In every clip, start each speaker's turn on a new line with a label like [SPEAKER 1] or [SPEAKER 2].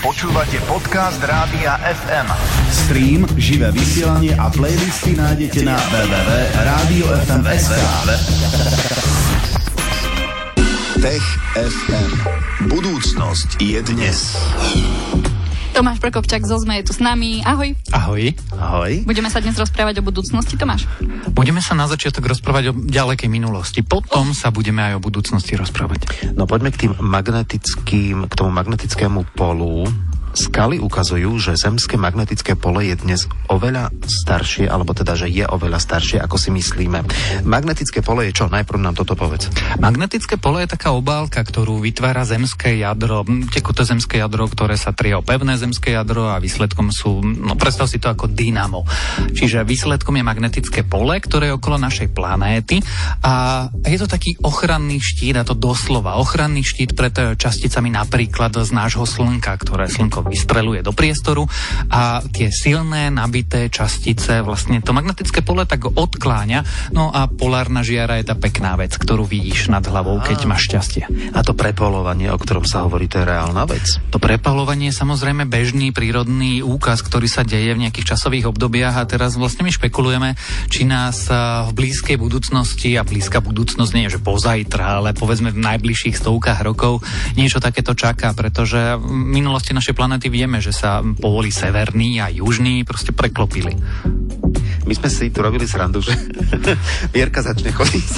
[SPEAKER 1] Počúvate podcast Rádia FM.
[SPEAKER 2] Stream, živé vysielanie a playlisty nájdete na www.radiofm.sk
[SPEAKER 1] Tech FM. Budúcnosť je dnes.
[SPEAKER 3] Tomáš Prokopčák zo ZME je tu s nami. Ahoj.
[SPEAKER 4] Ahoj.
[SPEAKER 2] Ahoj.
[SPEAKER 3] Budeme sa dnes rozprávať o budúcnosti, Tomáš.
[SPEAKER 4] Budeme sa na začiatok rozprávať o ďalekej minulosti. Potom sa budeme aj o budúcnosti rozprávať.
[SPEAKER 5] No poďme k tým magnetickým, k tomu magnetickému polu. Skaly ukazujú, že zemské magnetické pole je dnes oveľa staršie, alebo teda, že je oveľa staršie, ako si myslíme. Magnetické pole je čo? Najprv nám toto povedz.
[SPEAKER 4] Magnetické pole je taká obálka, ktorú vytvára zemské jadro, hm, tekuté zemské jadro, ktoré sa trie o pevné zemské jadro a výsledkom sú, no predstav si to ako dynamo. Čiže výsledkom je magnetické pole, ktoré je okolo našej planéty a je to taký ochranný štít, a to doslova ochranný štít pred časticami napríklad z nášho slnka, ktoré slnko vystreluje do priestoru a tie silné nabité častice, vlastne to magnetické pole tak odkláňa, no a polárna žiara je tá pekná vec, ktorú vidíš nad hlavou, keď máš šťastie.
[SPEAKER 5] A to prepolovanie, o ktorom sa hovorí, to je reálna vec.
[SPEAKER 4] To prepalovanie je samozrejme bežný prírodný úkaz, ktorý sa deje v nejakých časových obdobiach a teraz vlastne my špekulujeme, či nás v blízkej budúcnosti a blízka budúcnosť nie je, že pozajtra, ale povedzme v najbližších stovkách rokov niečo takéto čaká, pretože v minulosti našej planety vieme, že sa póly severný a južný proste preklopili.
[SPEAKER 5] My sme si tu robili srandu, že Vierka začne chodiť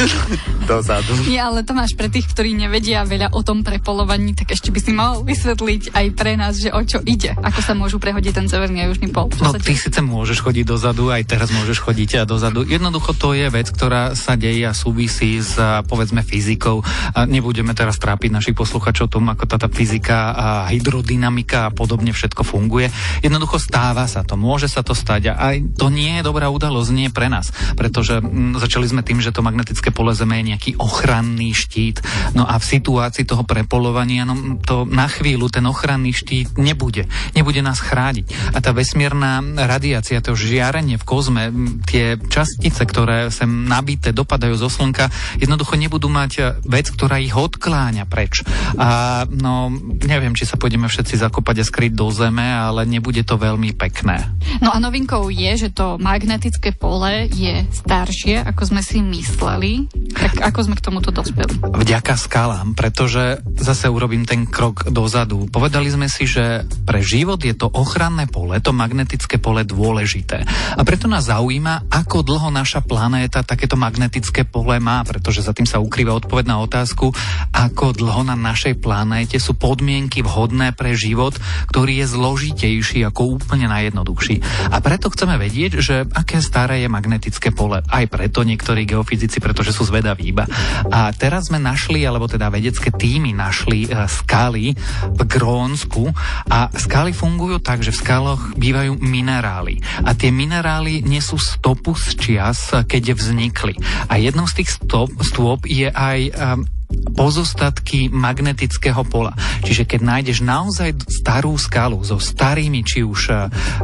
[SPEAKER 5] dozadu.
[SPEAKER 3] Nie, ale Tomáš, pre tých, ktorí nevedia veľa o tom prepolovaní, tak ešte by si mohol vysvetliť aj pre nás, že o čo ide. Ako sa môžu prehodiť ten severný a južný pol.
[SPEAKER 4] No ty síce môžeš chodiť dozadu, aj teraz môžeš chodiť a dozadu. Jednoducho to je vec, ktorá sa deje a súvisí s povedzme fyzikou. A nebudeme teraz trápiť našich posluchačov tom, ako táto fyzika a hydrodynamika a podobne všetko funguje. Jednoducho stáva sa to, môže sa to stať a aj to nie je dobrá udalosť, nie pre nás, pretože m, začali sme tým, že to magnetické pole Zeme je nejaký ochranný štít. No a v situácii toho prepolovania, no to na chvíľu ten ochranný štít nebude. Nebude nás chrániť. A tá vesmírna radiácia, to žiarenie v kozme, tie častice, ktoré sem nabité dopadajú zo Slnka, jednoducho nebudú mať vec, ktorá ich odkláňa preč. A no, neviem, či sa pôjdeme všetci zakopať a skryť do Zeme, ale nebude to veľmi pekné.
[SPEAKER 3] No a novinkou je, že to magnetické pole je staršie, ako sme si mysleli. Tak ako sme k tomuto dospeli?
[SPEAKER 4] Vďaka skalám, pretože zase urobím ten krok dozadu. Povedali sme si, že pre život je to ochranné pole, to magnetické pole dôležité. A preto nás zaujíma, ako dlho naša planéta takéto magnetické pole má, pretože za tým sa ukrýva odpoveď na otázku, ako dlho na našej planéte sú podmienky vhodné pre život, ktorý je zložitejší ako úplne najjednoduchší. A preto chceme vedieť, že aké staré je magnetické pole. Aj preto niektorí geofyzici, pretože sú zvedaví iba. A teraz sme našli, alebo teda vedecké týmy našli uh, skaly v Grónsku a skaly fungujú tak, že v skaloch bývajú minerály. A tie minerály nesú stopu z čias, keď vznikli. A jednou z tých stop, stôp je aj um, pozostatky magnetického pola. Čiže keď nájdeš naozaj starú skalu so starými, či už e,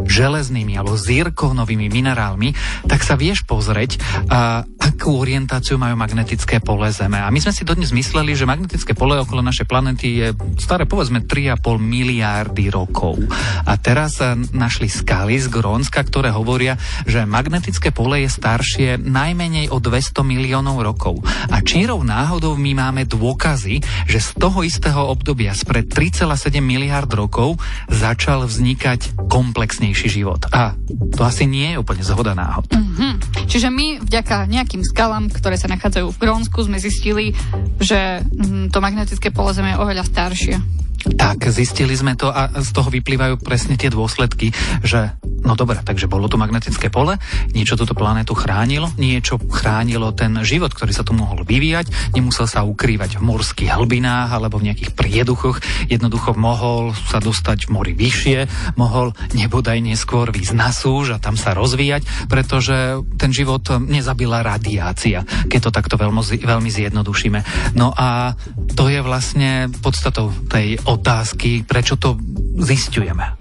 [SPEAKER 4] železnými alebo zirkovnovými minerálmi, tak sa vieš pozrieť, a, akú orientáciu majú magnetické pole Zeme. A my sme si dodnes mysleli, že magnetické pole okolo našej planety je staré povedzme 3,5 miliardy rokov. A teraz e, našli skaly z Grónska, ktoré hovoria, že magnetické pole je staršie najmenej o 200 miliónov rokov. A čírov náhodou my máme máme dôkazy, že z toho istého obdobia spred 3,7 miliard rokov začal vznikať komplexnejší život. A to asi nie je úplne zhoda náhod.
[SPEAKER 3] Mm-hmm. Čiže my vďaka nejakým skalám, ktoré sa nachádzajú v Grónsku, sme zistili, že mm, to magnetické pole Zeme je oveľa staršie.
[SPEAKER 4] Tak, zistili sme to a z toho vyplývajú presne tie dôsledky, že no dobre, takže bolo tu magnetické pole, niečo túto planetu chránilo, niečo chránilo ten život, ktorý sa tu mohol vyvíjať, nemusel sa ukrývať v morských hlbinách alebo v nejakých prieduchoch, jednoducho mohol sa dostať v mori vyššie, mohol nebodaj neskôr výsť na súž a tam sa rozvíjať, pretože ten život nezabila radiácia, keď to takto veľmi, veľmi zjednodušíme. No a to je vlastne podstatou tej otázky, prečo to zistujeme.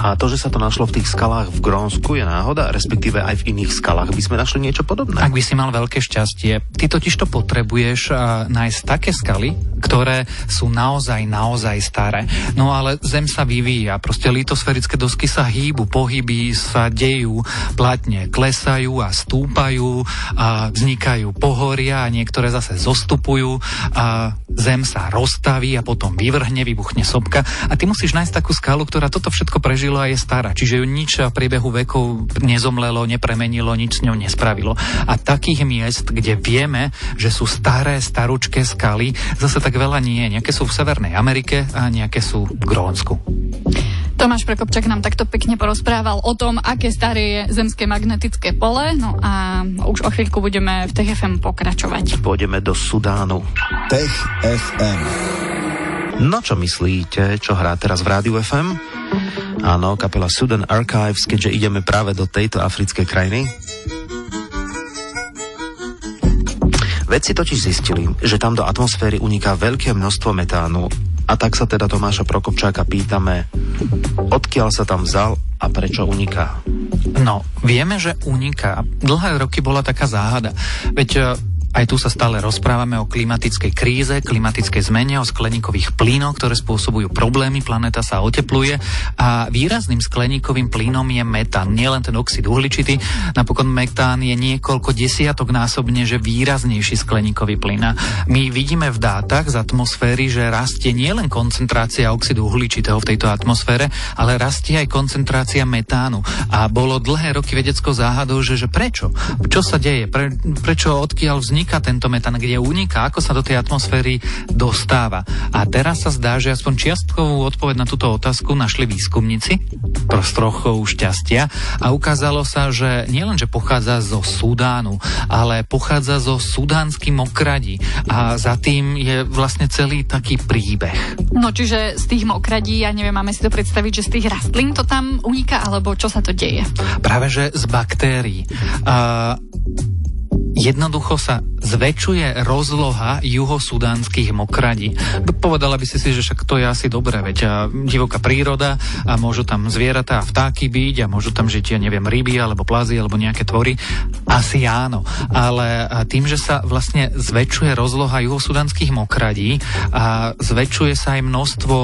[SPEAKER 5] A to, že sa to našlo v tých skalách v Grónsku je náhoda, respektíve aj v iných skalách by sme našli niečo podobné.
[SPEAKER 4] Ak by si mal veľké šťastie, ty totiž to potrebuješ uh, nájsť také skaly, ktoré sú naozaj, naozaj staré. No ale Zem sa vyvíja, proste litosférické dosky sa hýbu, pohyby sa dejú, platne klesajú a stúpajú, a vznikajú pohoria a niektoré zase zostupujú a Zem sa rozstaví a potom vyvrhne, vybuchne sopka a ty musíš nájsť takú skalu, ktorá toto všetko prežila a je stará, čiže ju nič v priebehu vekov nezomlelo, nepremenilo, nič s ňou nespravilo. A takých miest, kde vieme, že sú staré, staručké skaly, zase tak veľa nie. Nejaké sú v Severnej Amerike a nejaké sú v Grónsku.
[SPEAKER 3] Tomáš Prekopčak nám takto pekne porozprával o tom, aké staré je zemské magnetické pole. No a už o chvíľku budeme v TFM pokračovať.
[SPEAKER 5] Pôjdeme do Sudánu.
[SPEAKER 1] Tech FM.
[SPEAKER 5] No čo myslíte, čo hrá teraz v Rádiu FM? Áno, kapela Sudan Archives, keďže ideme práve do tejto africkej krajiny. Vedci totiž zistili, že tam do atmosféry uniká veľké množstvo metánu a tak sa teda Tomáša Prokopčáka pýtame, odkiaľ sa tam vzal a prečo uniká.
[SPEAKER 4] No, vieme, že uniká. Dlhé roky bola taká záhada. Veď aj tu sa stále rozprávame o klimatickej kríze, klimatickej zmene, o skleníkových plynoch, ktoré spôsobujú problémy, planéta sa otepluje a výrazným skleníkovým plynom je metán. Nielen ten oxid uhličitý, napokon metán je niekoľko desiatok násobne, že výraznejší skleníkový plyn. My vidíme v dátach z atmosféry, že rastie nielen koncentrácia oxidu uhličitého v tejto atmosfére, ale rastie aj koncentrácia metánu. A bolo dlhé roky vedeckou záhadou, že, že prečo? Čo sa deje? Pre, prečo odkiaľ vzniká vzniká tento metán, kde uniká, ako sa do tej atmosféry dostáva. A teraz sa zdá, že aspoň čiastkovú odpoveď na túto otázku našli výskumníci s trochou šťastia a ukázalo sa, že nielen, že pochádza zo Sudánu, ale pochádza zo sudánskym mokradí a za tým je vlastne celý taký príbeh.
[SPEAKER 3] No čiže z tých mokradí, ja neviem, máme si to predstaviť, že z tých rastlín to tam uniká, alebo čo sa to deje?
[SPEAKER 4] Práve, že z baktérií. Uh, Jednoducho sa zväčšuje rozloha juhosudánskych mokradí. Povedala by si si, že však to je asi dobré, veď a divoká príroda a môžu tam zvieratá a vtáky byť a môžu tam žiť, ja neviem, ryby alebo plazy alebo nejaké tvory. Asi áno, ale tým, že sa vlastne zväčšuje rozloha juhosudánskych mokradí a zväčšuje sa aj množstvo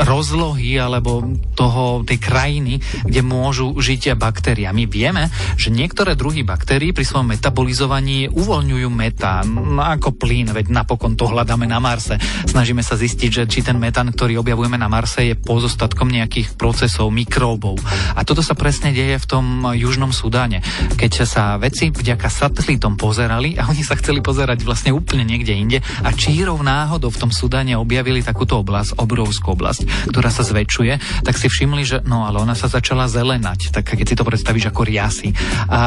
[SPEAKER 4] rozlohy alebo toho, tej krajiny, kde môžu žiť baktérie. My vieme, že niektoré druhy baktérií pri svojom metabolizovaní uvoľňujú metán ako plyn, veď napokon to hľadáme na Marse. Snažíme sa zistiť, že či ten metán, ktorý objavujeme na Marse, je pozostatkom nejakých procesov, mikróbov. A toto sa presne deje v tom južnom Sudáne. Keď sa veci vďaka satelitom pozerali a oni sa chceli pozerať vlastne úplne niekde inde a čírov náhodou v tom Sudáne objavili takúto oblasť, obrovskú oblasť, ktorá sa zväčšuje, tak si všimli, že no ale ona sa začala zelenať. Tak keď si to predstavíš ako riasy. A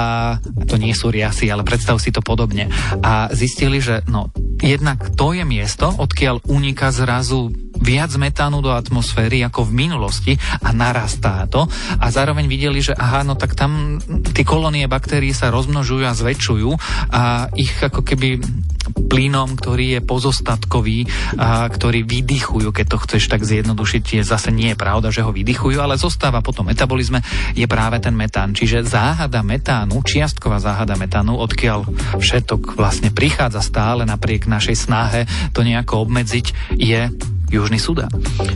[SPEAKER 4] to nie sú riasy, ale predstav si to podobne. A zistili, že no jednak to je miesto, odkiaľ uniká zrazu viac metánu do atmosféry ako v minulosti a narastá to. A zároveň videli, že aha, no tak tam tie kolónie baktérií sa rozmnožujú a zväčšujú a ich ako keby plynom, ktorý je pozostatkový, a ktorý vydychujú, keď to chceš tak zjednodušiť, je zase nie je pravda, že ho vydychujú, ale zostáva potom metabolizme, je práve ten metán. Čiže záhada metánu, čiastková záhada metánu, odkiaľ všetok vlastne prichádza stále napriek našej snahe to nejako obmedziť, je Južný Sudán.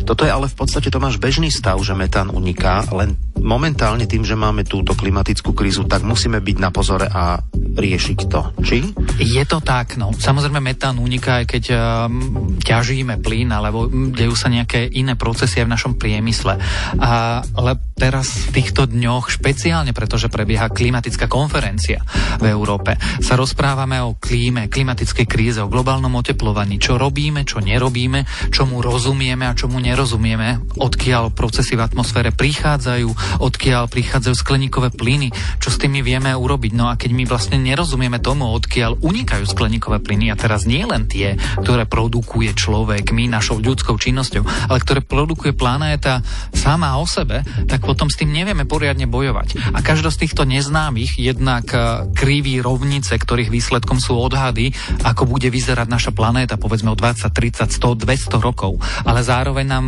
[SPEAKER 5] Toto je ale v podstate to máš bežný stav, že metán uniká, len momentálne tým, že máme túto klimatickú krízu, tak musíme byť na pozore a riešiť to. Či?
[SPEAKER 4] Je to tak, no. Samozrejme metán uniká, aj keď um, ťažíme plyn, alebo dejú sa nejaké iné procesy aj v našom priemysle. A, ale teraz v týchto dňoch, špeciálne pretože prebieha klimatická konferencia v Európe, sa rozprávame o klíme, klimatickej kríze, o globálnom oteplovaní, čo robíme, čo nerobíme, čomu rozumieme a čomu nerozumieme, odkiaľ procesy v atmosfére prichádzajú, odkiaľ prichádzajú skleníkové plyny, čo s tými vieme urobiť. No a keď my vlastne nerozumieme tomu, odkiaľ unikajú skleníkové plyny a teraz nie len tie, ktoré produkuje človek, my našou ľudskou činnosťou, ale ktoré produkuje planéta sama o sebe, tak potom s tým nevieme poriadne bojovať. A každá z týchto neznámych, jednak e, kriví rovnice, ktorých výsledkom sú odhady, ako bude vyzerať naša planéta, povedzme o 20, 30, 100, 200 rokov, ale zároveň nám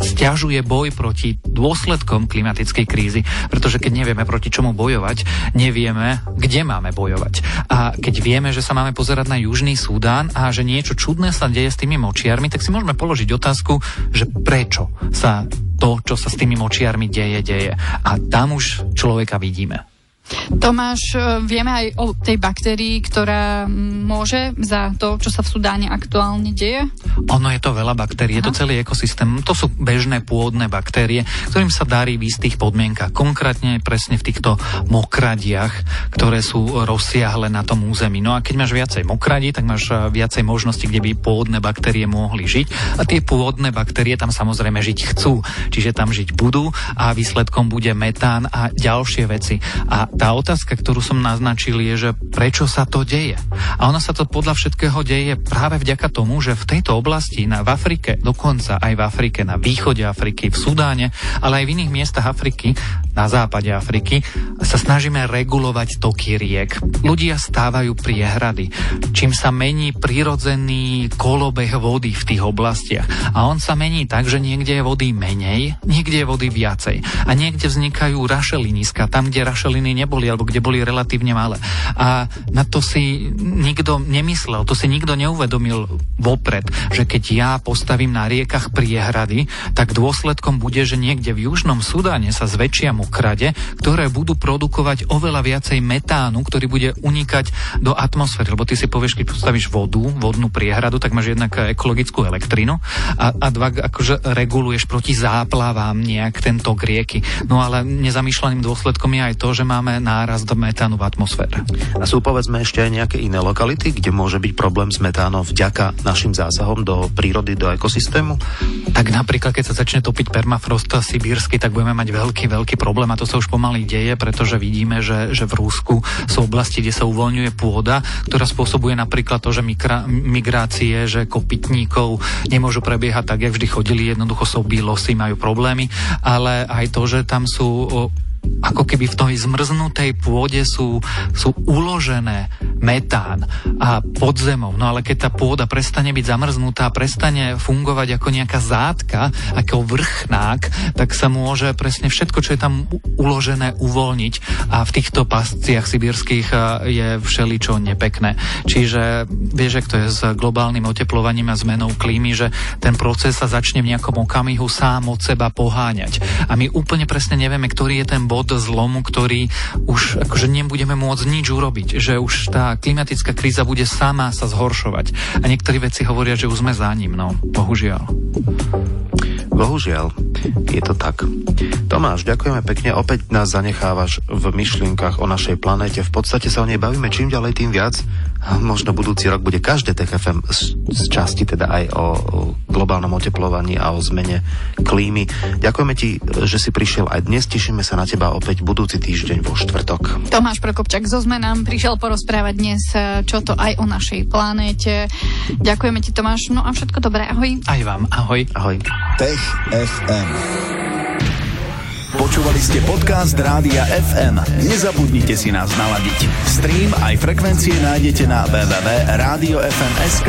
[SPEAKER 4] stiažuje boj proti dôsledkom klimatickej krízy, pretože keď nevieme proti čomu bojovať, nevieme, kde máme bojovať. A keď vieme, že sa máme pozerať na Južný Súdán a že niečo čudné sa deje s tými močiarmi, tak si môžeme položiť otázku, že prečo sa to, čo sa s tými močiarmi deje, deje. A tam už človeka vidíme.
[SPEAKER 3] Tomáš, e, vieme aj o tej baktérii, ktorá môže za to, čo sa v Sudáne aktuálne deje?
[SPEAKER 4] Ono je to veľa baktérií, je to celý ekosystém. To sú bežné pôvodné baktérie, ktorým sa darí v istých podmienkach. Konkrétne presne v týchto mokradiach, ktoré sú rozsiahle na tom území. No a keď máš viacej mokradí, tak máš e, viacej možností, kde by pôvodné baktérie mohli žiť. A tie pôvodné baktérie tam samozrejme žiť chcú, čiže tam žiť budú a výsledkom bude metán a ďalšie veci. A tá otázka, ktorú som naznačil, je, že prečo sa to deje. A ona sa to podľa všetkého deje práve vďaka tomu, že v tejto oblasti, na, v Afrike, dokonca aj v Afrike, na východe Afriky, v Sudáne, ale aj v iných miestach Afriky, na západe Afriky, sa snažíme regulovať toky riek. Ľudia stávajú priehrady, čím sa mení prirodzený kolobeh vody v tých oblastiach. A on sa mení tak, že niekde je vody menej, niekde je vody viacej. A niekde vznikajú rašeliniska, tam, kde rašeliny neboli, alebo kde boli relatívne malé. A na to si nikto nemyslel, to si nikto neuvedomil vopred, že keď ja postavím na riekach priehrady, tak dôsledkom bude, že niekde v Južnom Sudáne sa zväčšia mokrade, ktoré budú produkovať oveľa viacej metánu, ktorý bude unikať do atmosféry. Lebo ty si povieš, keď postavíš vodu, vodnú priehradu, tak máš jednak ekologickú elektrínu a, a dva akože reguluješ proti záplavám nejak ten tok rieky. No ale nezamýšľaným dôsledkom je aj to, že máme máme nárast metánu v atmosfére.
[SPEAKER 5] A sú povedzme ešte aj nejaké iné lokality, kde môže byť problém s metánom vďaka našim zásahom do prírody, do ekosystému?
[SPEAKER 4] Tak napríklad, keď sa začne topiť permafrost sibírsky, tak budeme mať veľký, veľký problém a to sa už pomaly deje, pretože vidíme, že, že v Rúsku sú oblasti, kde sa uvoľňuje pôda, ktorá spôsobuje napríklad to, že mikra, migrácie, že kopytníkov nemôžu prebiehať tak, jak vždy chodili, jednoducho sú losy, majú problémy, ale aj to, že tam sú ako keby v tej zmrznutej pôde sú, sú uložené metán a podzemov. No ale keď tá pôda prestane byť zamrznutá, prestane fungovať ako nejaká zátka, ako vrchnák, tak sa môže presne všetko, čo je tam uložené, uvoľniť a v týchto pasciach sibírskych je všeličo nepekné. Čiže vieš, ak to je s globálnym oteplovaním a zmenou klímy, že ten proces sa začne v nejakom okamihu sám od seba poháňať. A my úplne presne nevieme, ktorý je ten bod zlomu, ktorý už akože nebudeme môcť nič urobiť, že už tá klimatická kríza bude sama sa zhoršovať. A niektorí veci hovoria, že už sme za ním, no, bohužiaľ.
[SPEAKER 5] Bohužiaľ, je to tak. Tomáš, ďakujeme pekne. Opäť nás zanechávaš v myšlienkach o našej planéte. V podstate sa o nej bavíme čím ďalej, tým viac. Možno budúci rok bude každé TFM z, z časti teda aj o, o globálnom oteplovaní a o zmene klímy. Ďakujeme ti, že si prišiel aj dnes. Tešíme sa na teba opäť budúci týždeň vo štvrtok.
[SPEAKER 3] Tomáš Prokopčak zo zmenám prišiel porozprávať dnes čo to aj o našej planéte. Ďakujeme ti, Tomáš. No a všetko dobré. Ahoj.
[SPEAKER 4] Aj vám. Ahoj.
[SPEAKER 5] Ahoj.
[SPEAKER 1] Tech FM. Počúvali ste podcast Rádia FM. Nezabudnite si nás naladiť. Stream aj frekvencie nájdete na www.radiofm.sk.